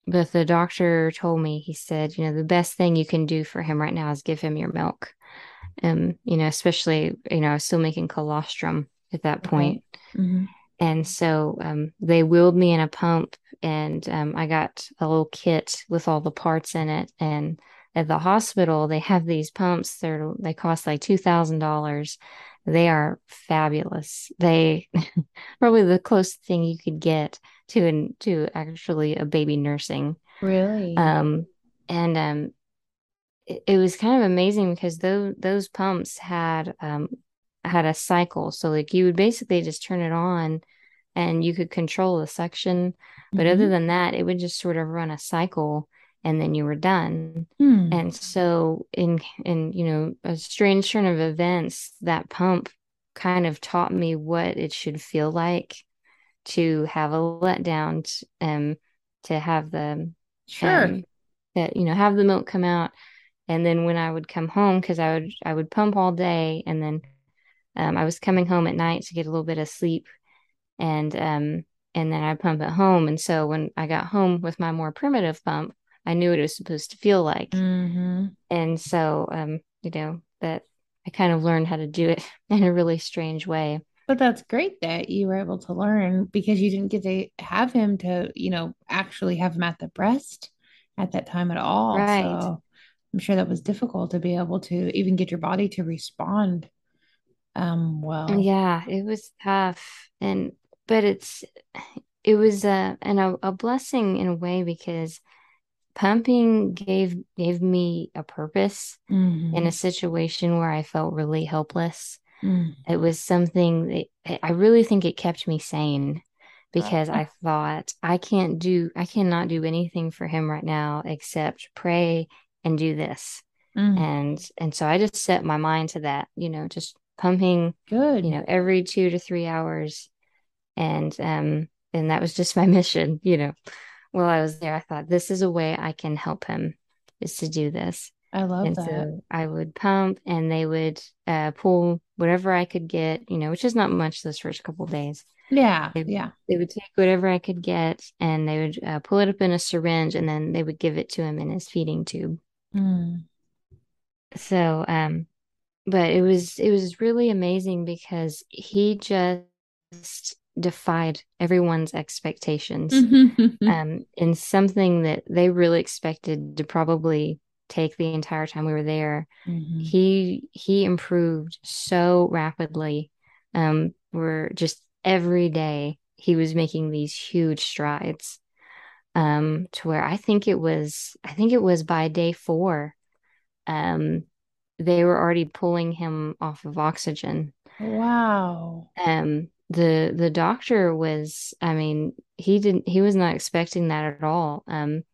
[SPEAKER 2] but the doctor told me, he said, you know, the best thing you can do for him right now is give him your milk. Um, you know, especially, you know, I was still making colostrum at that point.
[SPEAKER 1] hmm
[SPEAKER 2] And so um, they wheeled me in a pump, and um, I got a little kit with all the parts in it. And at the hospital, they have these pumps. They're they cost like two thousand dollars. They are fabulous. They <laughs> probably the closest thing you could get to an to actually a baby nursing.
[SPEAKER 1] Really?
[SPEAKER 2] Um, and um, it, it was kind of amazing because those those pumps had um had a cycle. So like you would basically just turn it on and you could control the suction. But other
[SPEAKER 1] hmm
[SPEAKER 2] than that, it would just sort of run a cycle and then you were done.
[SPEAKER 1] Hmm.
[SPEAKER 2] And so in in you know a strange turn of events, that pump kind of taught me what it should feel like to have a letdown, um, to have the
[SPEAKER 1] Sure.
[SPEAKER 2] um that you know have the milk come out and then when I would come home, because I would I would pump all day, and then um, I was coming home at night to get a little bit of sleep, and um, and then I'd pump at home. And so when I got home with my more primitive pump, I knew what it was supposed to feel like.
[SPEAKER 1] hmm
[SPEAKER 2] And so um, you know, that I kind of learned how to do it <laughs> in a really strange way.
[SPEAKER 1] But that's great that you were able to learn because you didn't get to have him to, you know, actually have him at the breast at that time at all.
[SPEAKER 2] Right.
[SPEAKER 1] So I'm sure that was difficult to be able to even get your body to respond um well.
[SPEAKER 2] Yeah, it was tough. And but it's it was a and a, a blessing in a way because pumping gave gave me a purpose in a
[SPEAKER 1] hmm
[SPEAKER 2] situation where I felt really helpless.
[SPEAKER 1] Mm.
[SPEAKER 2] It was something that I really think it kept me sane because
[SPEAKER 1] Uh,
[SPEAKER 2] I thought I can't do I cannot do anything for him right now except pray and do this.
[SPEAKER 1] mm.
[SPEAKER 2] And and so I just set my mind to that, you know, just pumping,
[SPEAKER 1] good, you
[SPEAKER 2] know, every two to three hours And um, and that was just my <laughs> mission, you know. While I was there, I thought this is a way I can help him is to do this.
[SPEAKER 1] I love
[SPEAKER 2] And
[SPEAKER 1] that.
[SPEAKER 2] so I would pump and they would uh, pull whatever I could get, you know, which is not much those first couple days.
[SPEAKER 1] Yeah,
[SPEAKER 2] They,
[SPEAKER 1] yeah.
[SPEAKER 2] they would take whatever I could get and they would uh, pull it up in a syringe and then they would give it to him in his feeding tube.
[SPEAKER 1] Mm.
[SPEAKER 2] So, um, but it was it was really amazing because he just defied everyone's expectations. Um, in something that they really expected to probably take the entire time we were there.
[SPEAKER 1] Mhm.
[SPEAKER 2] He he improved so rapidly. Um, we're just every day he was making these huge strides. Um, to where I think it was I think it was by day four, um, they were already pulling him off of oxygen.
[SPEAKER 1] Wow.
[SPEAKER 2] Um, the the doctor was, I mean, he didn't he was not expecting that at all. Um,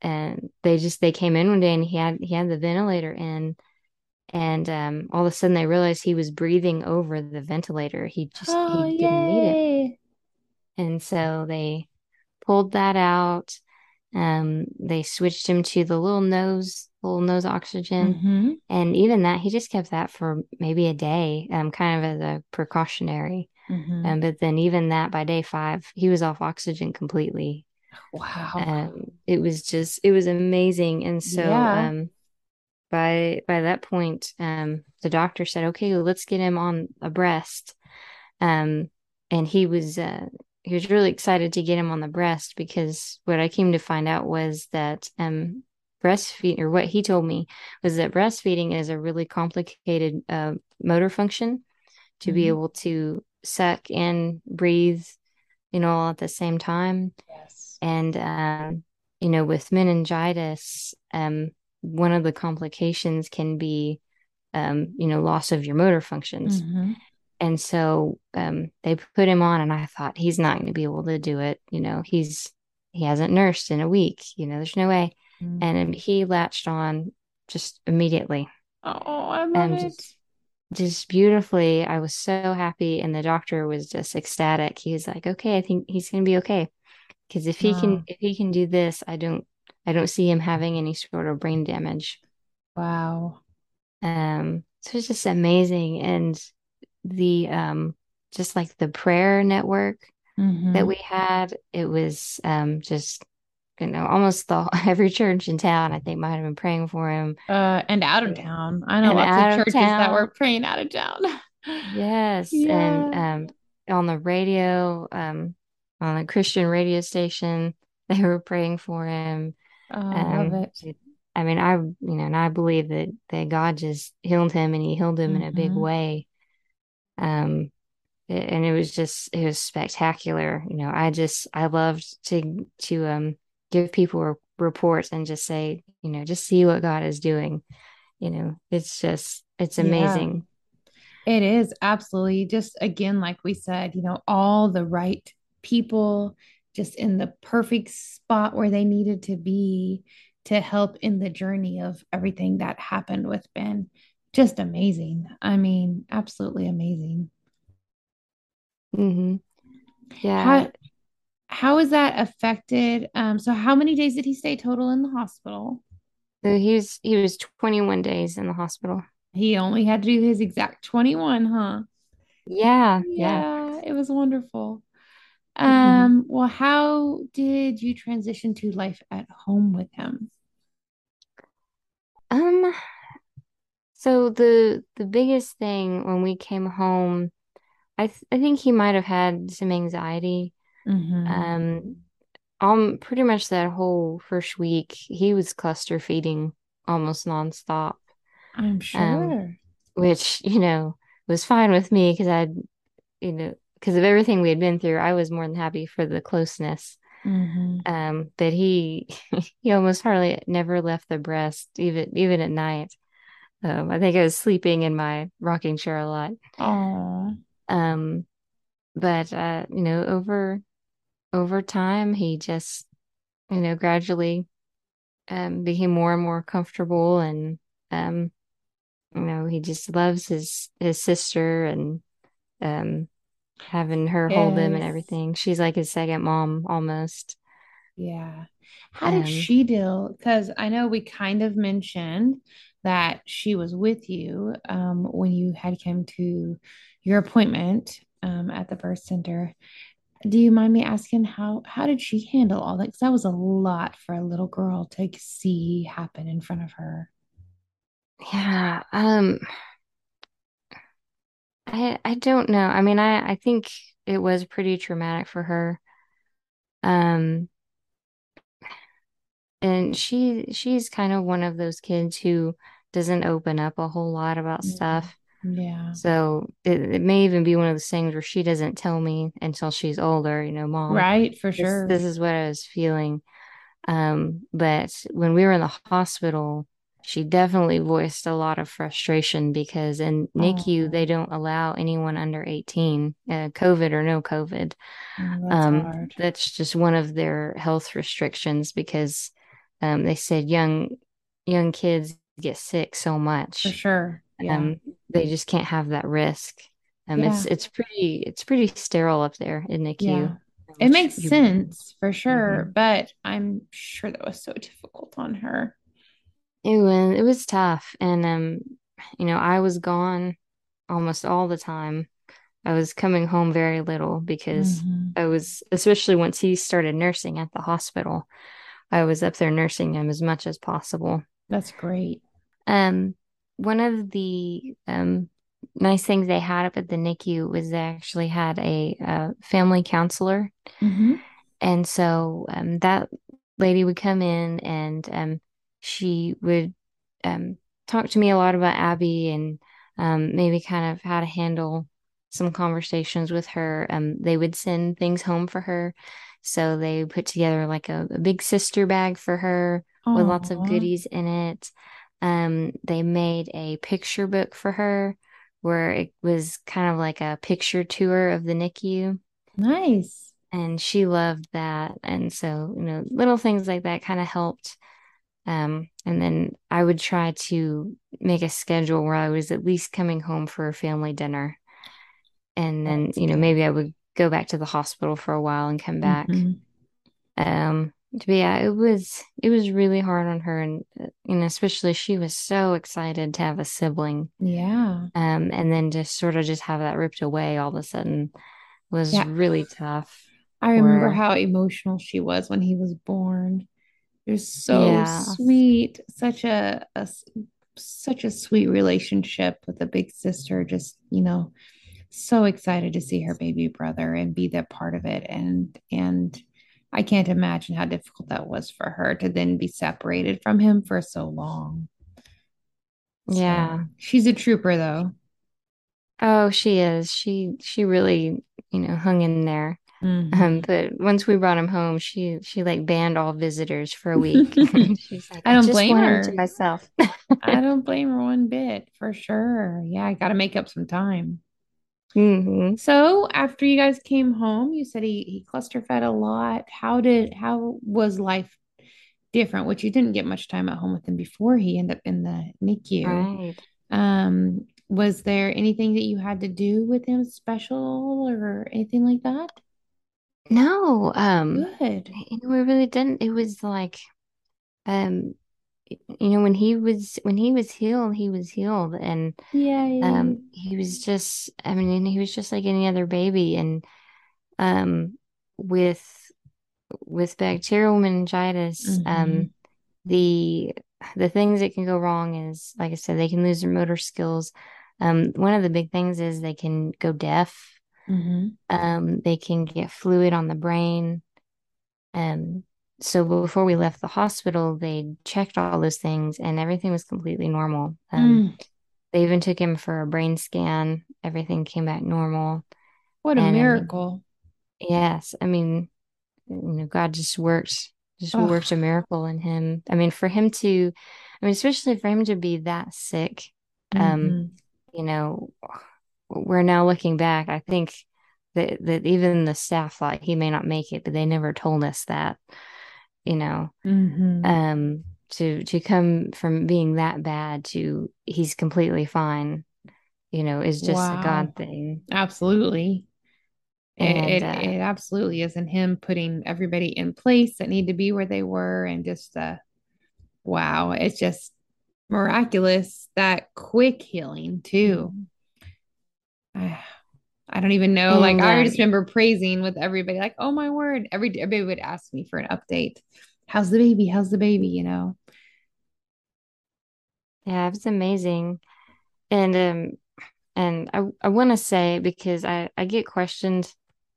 [SPEAKER 2] and they just they came in one day and he had he had the ventilator in and um all of a sudden they realized he was breathing over the ventilator. He just
[SPEAKER 1] Oh,
[SPEAKER 2] he didn't need it. And so they pulled that out. Um, they switched him to the little nose, little nose oxygen.
[SPEAKER 1] hmm
[SPEAKER 2] And even that, he just kept that for maybe a day, um, kind of as a precautionary.
[SPEAKER 1] hmm
[SPEAKER 2] Um, but then even that by day five, he was off oxygen completely.
[SPEAKER 1] Wow.
[SPEAKER 2] Um, it was just, it was amazing. And so,
[SPEAKER 1] Yeah.
[SPEAKER 2] um, by by that point, um, the doctor said, "Okay, let's get him on a breast." Um, and he was uh, he was really excited to get him on the breast because what I came to find out was that um, breastfeed or what he told me was that breastfeeding is a really complicated uh, motor function to be
[SPEAKER 1] Mhm.
[SPEAKER 2] able to suck and breathe, you know, all at the same time.
[SPEAKER 1] Yes.
[SPEAKER 2] And, um, you know, with meningitis, um, one of the complications can be, um, you know, loss of your motor functions.
[SPEAKER 1] hmm
[SPEAKER 2] And so um, they put him on, and I thought he's not going to be able to do it. You know, he's he hasn't nursed in a week. You know, there's no way. And um, he latched on just immediately,
[SPEAKER 1] Oh, I love
[SPEAKER 2] and
[SPEAKER 1] it.
[SPEAKER 2] just just beautifully. I was so happy, and the doctor was just ecstatic. He was like, "Okay, I think he's going to be okay." Because if he can if he can do this, I don't I don't see him having any sort of brain damage.
[SPEAKER 1] Wow.
[SPEAKER 2] Um, so it's just amazing. And the um just like the prayer network
[SPEAKER 1] hmm
[SPEAKER 2] that we had, it was um just you know, almost the <laughs> every church in town, I think might have been praying for him.
[SPEAKER 1] Uh, and out of town. I know
[SPEAKER 2] And
[SPEAKER 1] lots of churches that were praying out of town.
[SPEAKER 2] Yes. <laughs> And um on the radio, um on a Christian radio station, <laughs> they were praying for him.
[SPEAKER 1] Oh, I love
[SPEAKER 2] Um,
[SPEAKER 1] it.
[SPEAKER 2] I mean, I, you know, and I believe that that God just healed him and he healed him in a big
[SPEAKER 1] hmm
[SPEAKER 2] way. Um, and it was just it was spectacular. You know, I just I loved to to um give people re- reports and just say, you know, just see what God is doing. You know, it's just it's
[SPEAKER 1] Yeah.
[SPEAKER 2] amazing.
[SPEAKER 1] It is absolutely just again, like we said, you know, all the right people just in the perfect spot where they needed to be to help in the journey of everything that happened with Ben. Just amazing. I mean, absolutely amazing.
[SPEAKER 2] Mm-hmm. Yeah.
[SPEAKER 1] How how is that affected? Um, so how many days did he stay total in the hospital?
[SPEAKER 2] So he was he was 21 days in the hospital.
[SPEAKER 1] He only had to do his exact 21, huh?
[SPEAKER 2] Yeah, yeah.
[SPEAKER 1] Yeah, it was wonderful.
[SPEAKER 2] hmm
[SPEAKER 1] Um, well, how did you transition to life at home with him?
[SPEAKER 2] Um, so the the biggest thing when we came home, I th I think he might have had some anxiety.
[SPEAKER 1] Hmm
[SPEAKER 2] Um, um, pretty much that whole first week, he was cluster feeding almost nonstop.
[SPEAKER 1] I'm
[SPEAKER 2] Um,
[SPEAKER 1] sure.
[SPEAKER 2] which, you know, was fine with me because I'd, you know, because of everything we had been through, I was more than happy for the closeness.
[SPEAKER 1] hmm
[SPEAKER 2] Um, but he <laughs> he almost hardly never left the breast, even even at night. Um, I think I was sleeping in my rocking chair a lot.
[SPEAKER 1] Oh,
[SPEAKER 2] Um, but uh, you know, over over time, he just, you know, gradually um became more and more comfortable and um, you know, he just loves his his sister and um having her hold him and everything. She's like his second mom almost.
[SPEAKER 1] Yeah. How did
[SPEAKER 2] Um,
[SPEAKER 1] she deal? Because I know we kind of mentioned that she was with you um, when you had come to your appointment um, at the birth center. Do you mind me asking how how did she handle all that? Because that was a lot for a little girl to see happen in front of her.
[SPEAKER 2] yeah. Um, I I don't know. I mean, I I think it was pretty traumatic for her. Um, and she she's kind of one of those kids who doesn't open up a whole lot about stuff.
[SPEAKER 1] Yeah.
[SPEAKER 2] So it, it may even be one of those things where she doesn't tell me until she's older, you know, mom,
[SPEAKER 1] Right, for
[SPEAKER 2] this
[SPEAKER 1] sure.
[SPEAKER 2] this is what I was feeling. Um, but when we were in the hospital, she definitely voiced a lot of frustration because in NICU,
[SPEAKER 1] Oh,
[SPEAKER 2] they don't allow anyone under 18, uh, COVID or no COVID.
[SPEAKER 1] that's
[SPEAKER 2] Um,
[SPEAKER 1] hard.
[SPEAKER 2] that's just one of their health restrictions because um, they said young young kids get sick so much.
[SPEAKER 1] For sure. Yeah.
[SPEAKER 2] Um, they just can't have that risk. Um, it's
[SPEAKER 1] Yeah.
[SPEAKER 2] it's pretty it's pretty sterile up there in NICU,
[SPEAKER 1] Yeah. It makes
[SPEAKER 2] you
[SPEAKER 1] sense for sure,
[SPEAKER 2] Mhm.
[SPEAKER 1] but I'm sure that was so difficult on her.
[SPEAKER 2] It was it was tough, and um, you know, I was gone almost all the time. I was coming home very little because
[SPEAKER 1] hmm
[SPEAKER 2] I was, especially once he started nursing at the hospital, I was up there nursing him as much as possible.
[SPEAKER 1] That's great.
[SPEAKER 2] Um, one of the um nice things they had up at the NICU was they actually had a, uh family counselor,
[SPEAKER 1] hmm
[SPEAKER 2] and so um that lady would come in and um she would um, talked to me a lot about Abby and um, maybe kind of how to handle some conversations with her. Um, they would send things home for her. So they put together like a, a big sister bag for her with lots of goodies in it. Um, they made a picture book for her where it was kind of like a picture tour of the NICU.
[SPEAKER 1] nice.
[SPEAKER 2] And she loved that. And so, you know, little things like that kind of helped um, and then I would try to make a schedule where I was at least coming home for a family dinner. And then, you know, maybe I would go back to the hospital for a while and come back.
[SPEAKER 1] hmm
[SPEAKER 2] Um, but yeah, it was it was really hard on her and you know, especially she was so excited to have a sibling.
[SPEAKER 1] Yeah.
[SPEAKER 2] Um, and then just sort of just have that ripped away all of a sudden was
[SPEAKER 1] Yeah.
[SPEAKER 2] really tough
[SPEAKER 1] I remember
[SPEAKER 2] her.
[SPEAKER 1] how emotional she was when he was born. It was so
[SPEAKER 2] Yeah.
[SPEAKER 1] sweet. Such a, a such a sweet relationship with a big sister. Just, you know, so excited to see her baby brother and be that part of it. And and I can't imagine how difficult that was for her to then be separated from him for so long. So
[SPEAKER 2] Yeah.
[SPEAKER 1] she's a trooper though.
[SPEAKER 2] Oh, she is. She she really, you know, hung in there. Um,
[SPEAKER 1] hmm
[SPEAKER 2] but once we brought him home, she she like banned all visitors for a week. <laughs> <laughs> She's like,
[SPEAKER 1] I don't
[SPEAKER 2] just
[SPEAKER 1] blame
[SPEAKER 2] her to myself.
[SPEAKER 1] I <laughs> don't blame her one bit for sure. Yeah, I got to make up some time.
[SPEAKER 2] Hmm
[SPEAKER 1] So after you guys came home, you said he he cluster fed a lot. How did how was life different? Which you didn't get much time at home with him before he ended up in the NICU.
[SPEAKER 2] Right.
[SPEAKER 1] Um, was there anything that you had to do with him special or anything like that?
[SPEAKER 2] No, um,
[SPEAKER 1] Good.
[SPEAKER 2] you know, we really didn't. It was like, um, you know, when he was when he was healed, he was healed, and um, he was just, I mean, he was just like any other baby, and um, with with bacterial meningitis,
[SPEAKER 1] hmm
[SPEAKER 2] um, the the things that can go wrong is, like I said, they can lose their motor skills. Um, one of the big things is they can go deaf.
[SPEAKER 1] hmm
[SPEAKER 2] Um, they can get fluid on the brain. Um, so before we left the hospital, they checked all those things and everything was completely normal. Um,
[SPEAKER 1] Mm,
[SPEAKER 2] they even took him for a brain scan. Everything came back normal.
[SPEAKER 1] what a
[SPEAKER 2] And I mean,
[SPEAKER 1] miracle.
[SPEAKER 2] yes, I mean, you know, God just works, just
[SPEAKER 1] Oh,
[SPEAKER 2] worked a miracle in him. I mean, for him to, I mean, especially for him to be that sick, um,
[SPEAKER 1] hmm
[SPEAKER 2] you know, we're now looking back, I think that that even the staff thought he may not make it, but they never told us that, you know,
[SPEAKER 1] hmm
[SPEAKER 2] um, to to come from being that bad to he's completely fine, you know, is just a God thing.
[SPEAKER 1] Absolutely. And it, it, uh, it absolutely is. And him putting everybody in place that need to be where they were and just uh wow, it's just miraculous that quick healing too. Mm-hmm. <sighs> I don't even know. like I just remember praising with everybody, like, oh my word. Every everybody would ask me for an update. How's the baby? How's the baby? You know?
[SPEAKER 2] Yeah, it was amazing. And um and I, I want to say because I, I get questioned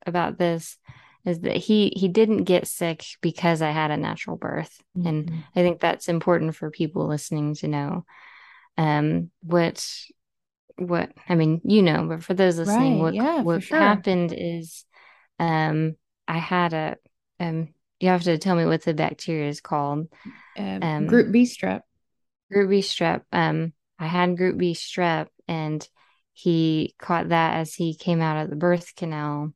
[SPEAKER 2] about this is that he he didn't get sick because I had a natural birth. Mm-hmm. And I think that's important for people listening to know. Um what what I mean, you know, but for those listening, right. what yeah, what sure. happened is um I had a um you have to tell me what the bacteria is called.
[SPEAKER 1] Um, um, group B strep.
[SPEAKER 2] Group B strep. Um I had group B strep and he caught that as he came out of the birth canal.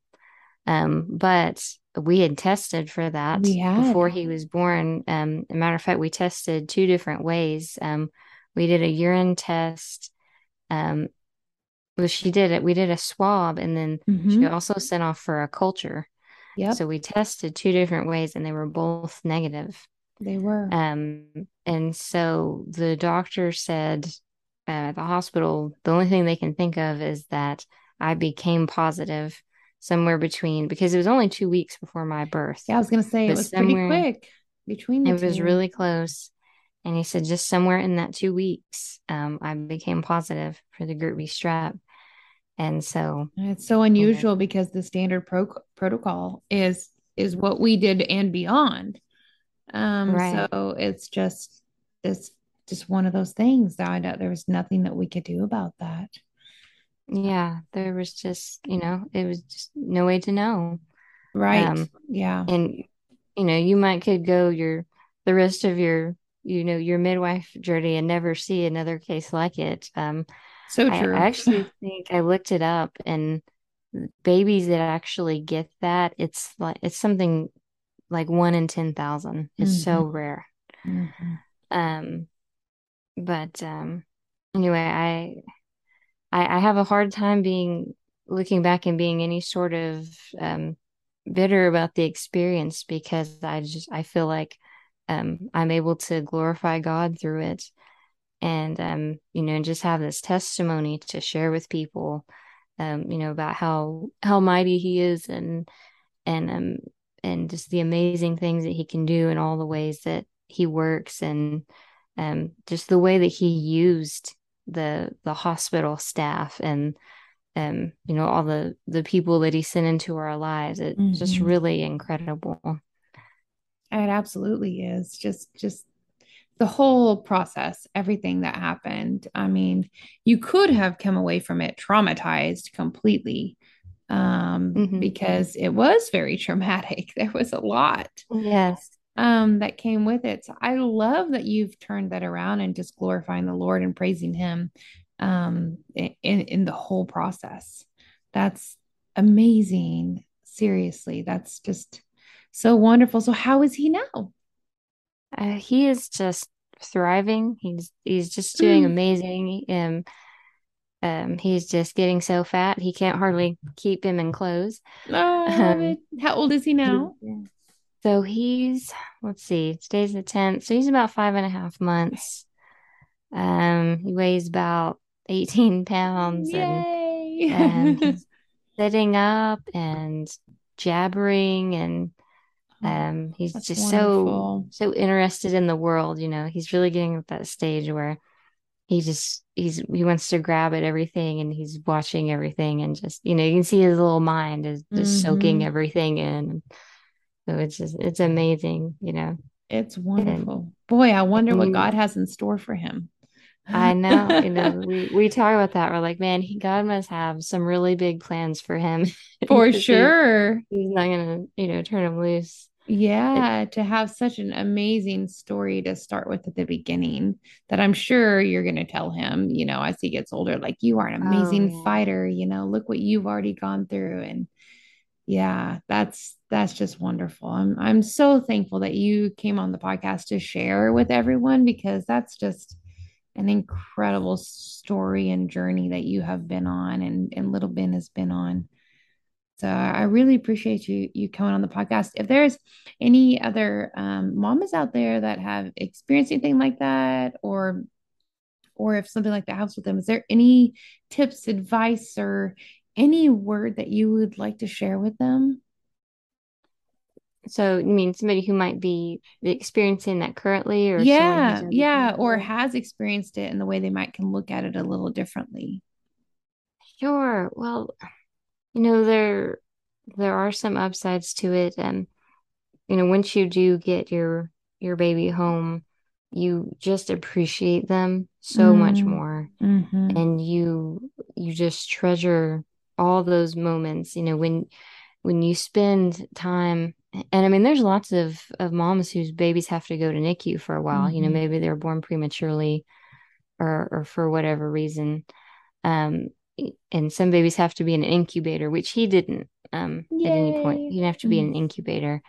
[SPEAKER 2] Um, but we had tested for that before he was born. Um, a matter of fact, we tested two different ways. Um, we did a urine test. Um, well, she did it. We did a swab, and then mm-hmm. she also sent off for a culture. Yeah. So we tested two different ways, and they were both negative.
[SPEAKER 1] They were.
[SPEAKER 2] Um, and so the doctor said at the hospital, the only thing they can think of is that I became positive somewhere between because it was only two weeks before my birth.
[SPEAKER 1] Yeah, I was going to say it was pretty quick between.
[SPEAKER 2] it two. was really close, and he said just somewhere in that two weeks, um, I became positive for the group B strep, and so
[SPEAKER 1] it's so unusual because the standard pro- protocol is is what we did and beyond. Um, right. so it's just it's just one of those things that I know there was nothing that we could do about that.
[SPEAKER 2] Yeah, there was just, you know, it was just no way to know.
[SPEAKER 1] Right. Um, yeah.
[SPEAKER 2] And you know, you might could go your the rest of your, you know, your midwife journey and never see another case like it. Um
[SPEAKER 1] so true.
[SPEAKER 2] I, actually <laughs> think I looked it up and babies that actually get that, it's like it's something like one in ten thousand. It's mm-hmm. so rare. Mm-hmm. Um but um anyway i i i have a hard time being looking back and being any sort of um bitter about the experience because i just i feel like um i'm able to glorify god through it. And um you know and just have this testimony to share with people um you know about how how mighty he is and and um and just the amazing things that he can do and all the ways that he works and um, just the way that he used the the hospital staff and um, you know all the the people that he sent into our lives. It's mm-hmm. just really incredible
[SPEAKER 1] it absolutely is just just the whole process everything that happened i mean you could have come away from it traumatized completely um, mm-hmm. because it was very <laughs> traumatic there was a lot
[SPEAKER 2] yes
[SPEAKER 1] um, that came with it. So I love that you've turned that around and just glorifying the Lord and praising Him um, in, in the whole process. That's amazing. Seriously, that's just so wonderful. So, how is he now?
[SPEAKER 2] Uh, he is just thriving. He's he's just doing mm. amazing. Um, um, he's just getting so fat he can't hardly keep him in clothes.
[SPEAKER 1] Oh, um, how old is he now?
[SPEAKER 2] So he's let's see, today's the tenth. So he's about five and a half months. Um, he weighs about eighteen pounds,
[SPEAKER 1] Yay!
[SPEAKER 2] and, <laughs> and sitting up and jabbering, and um, he's That's just wonderful. so so interested in the world. You know, he's really getting at that stage where he just he's he wants to grab at everything and he's watching everything and just you know you can see his little mind is just mm-hmm. soaking everything in so it's just it's amazing, you know.
[SPEAKER 1] It's wonderful. And, Boy, I wonder what God has in store for him.
[SPEAKER 2] I know, you know, <laughs> we, we talk about that. We're like, man, he, God must have some really big plans for him. <laughs>
[SPEAKER 1] For sure.
[SPEAKER 2] He, he's not gonna, you know, turn him loose.
[SPEAKER 1] Yeah, to have such an amazing story to start with at the beginning that I'm sure you're going to tell him, you know, as he gets older, like, you are an oh, amazing oh, yeah. fighter, you know, look what you've already gone through. And yeah, that's that's just wonderful. I'm I'm so thankful that you came on the podcast to share with everyone because that's just an incredible story and journey that you have been on and, and little Ben has been on. So I really appreciate you you coming on the podcast. If there's any other um, mamas out there that have experienced anything like that, or or if something like that happens with them, is there any tips, advice, or any word that you would like to share with them?
[SPEAKER 2] So, you mean somebody who might be experiencing that currently, or
[SPEAKER 1] yeah, yeah, or has experienced it, and the way they might can look at it a little differently.
[SPEAKER 2] Sure. Well, you know, there there are some upsides to it. And, you know, once you do get your your baby home, you just appreciate them so mm. much more. Mm-hmm. And you you just treasure all those moments, you know, when when you spend time and I mean there's lots of of moms whose babies have to go to NICU for a while, mm-hmm. you know, mm-hmm. maybe they're born prematurely or or for whatever reason. Um and some babies have to be in an incubator, which he didn't um, at any point. He didn't have to be in an mm-hmm. incubator.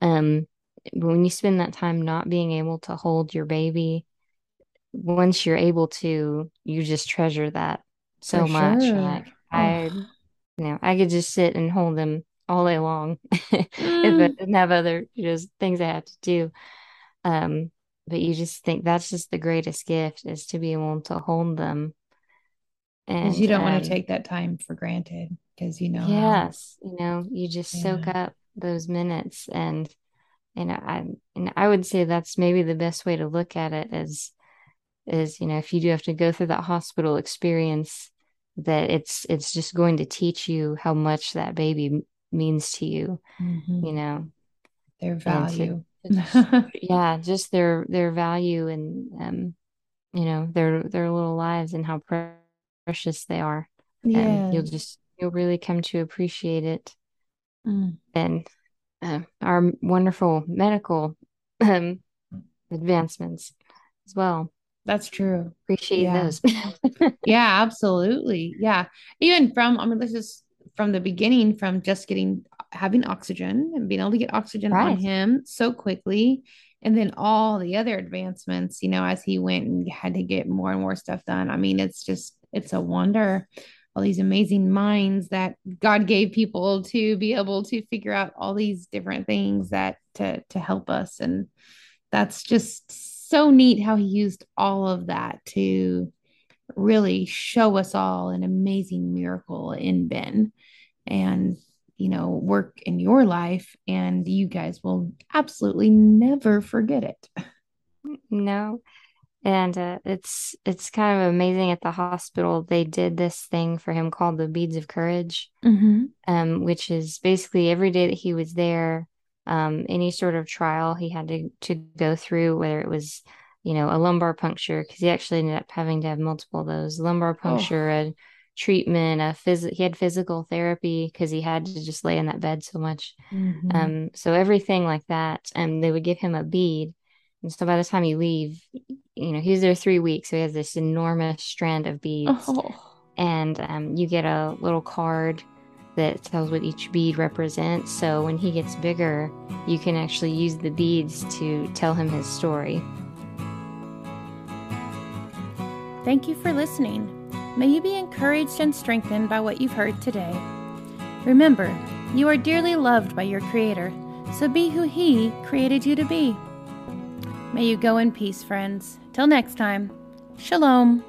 [SPEAKER 2] Um, but when you spend that time not being able to hold your baby, once you're able to, you just treasure that so For much. Sure. Like oh. I, you know, I could just sit and hold them all day long mm. <laughs> if I didn't have other just things I have to do. Um, but you just think that's just the greatest gift is to be able to hold them
[SPEAKER 1] and you don't um, want to take that time for granted because you know
[SPEAKER 2] yes how, you know you just yeah. soak up those minutes and and I and I would say that's maybe the best way to look at it is is you know if you do have to go through that hospital experience that it's it's just going to teach you how much that baby means to you mm-hmm. you know
[SPEAKER 1] their value
[SPEAKER 2] to, <laughs> yeah just their their value and um you know their their little lives and how precious precious they are. Yeah. And you'll just, you'll really come to appreciate it. Mm. And uh, our wonderful medical um, advancements as well.
[SPEAKER 1] That's true.
[SPEAKER 2] Appreciate
[SPEAKER 1] yeah.
[SPEAKER 2] those. <laughs>
[SPEAKER 1] yeah, absolutely. Yeah. Even from, I mean, let's just from the beginning, from just getting having oxygen and being able to get oxygen right. on him so quickly. And then all the other advancements, you know, as he went and had to get more and more stuff done. I mean, it's just it's a wonder. All these amazing minds that God gave people to be able to figure out all these different things that to to help us. And that's just so neat how he used all of that to really show us all an amazing miracle in Ben and you know work in your life. And you guys will absolutely never forget it.
[SPEAKER 2] No and uh, it's it's kind of amazing at the hospital they did this thing for him called the beads of courage mm-hmm. um, which is basically every day that he was there um, any sort of trial he had to to go through whether it was you know a lumbar puncture because he actually ended up having to have multiple of those lumbar oh. puncture oh. a treatment a phys- he had physical therapy because he had to just lay in that bed so much mm-hmm. um, so everything like that and um, they would give him a bead and so by the time you leave, you know, he's there three weeks. So he has this enormous strand of beads. Oh. And um, you get a little card that tells what each bead represents. So when he gets bigger, you can actually use the beads to tell him his story.
[SPEAKER 1] Thank you for listening. May you be encouraged and strengthened by what you've heard today. Remember, you are dearly loved by your Creator, so be who He created you to be. May you go in peace, friends. Till next time, Shalom.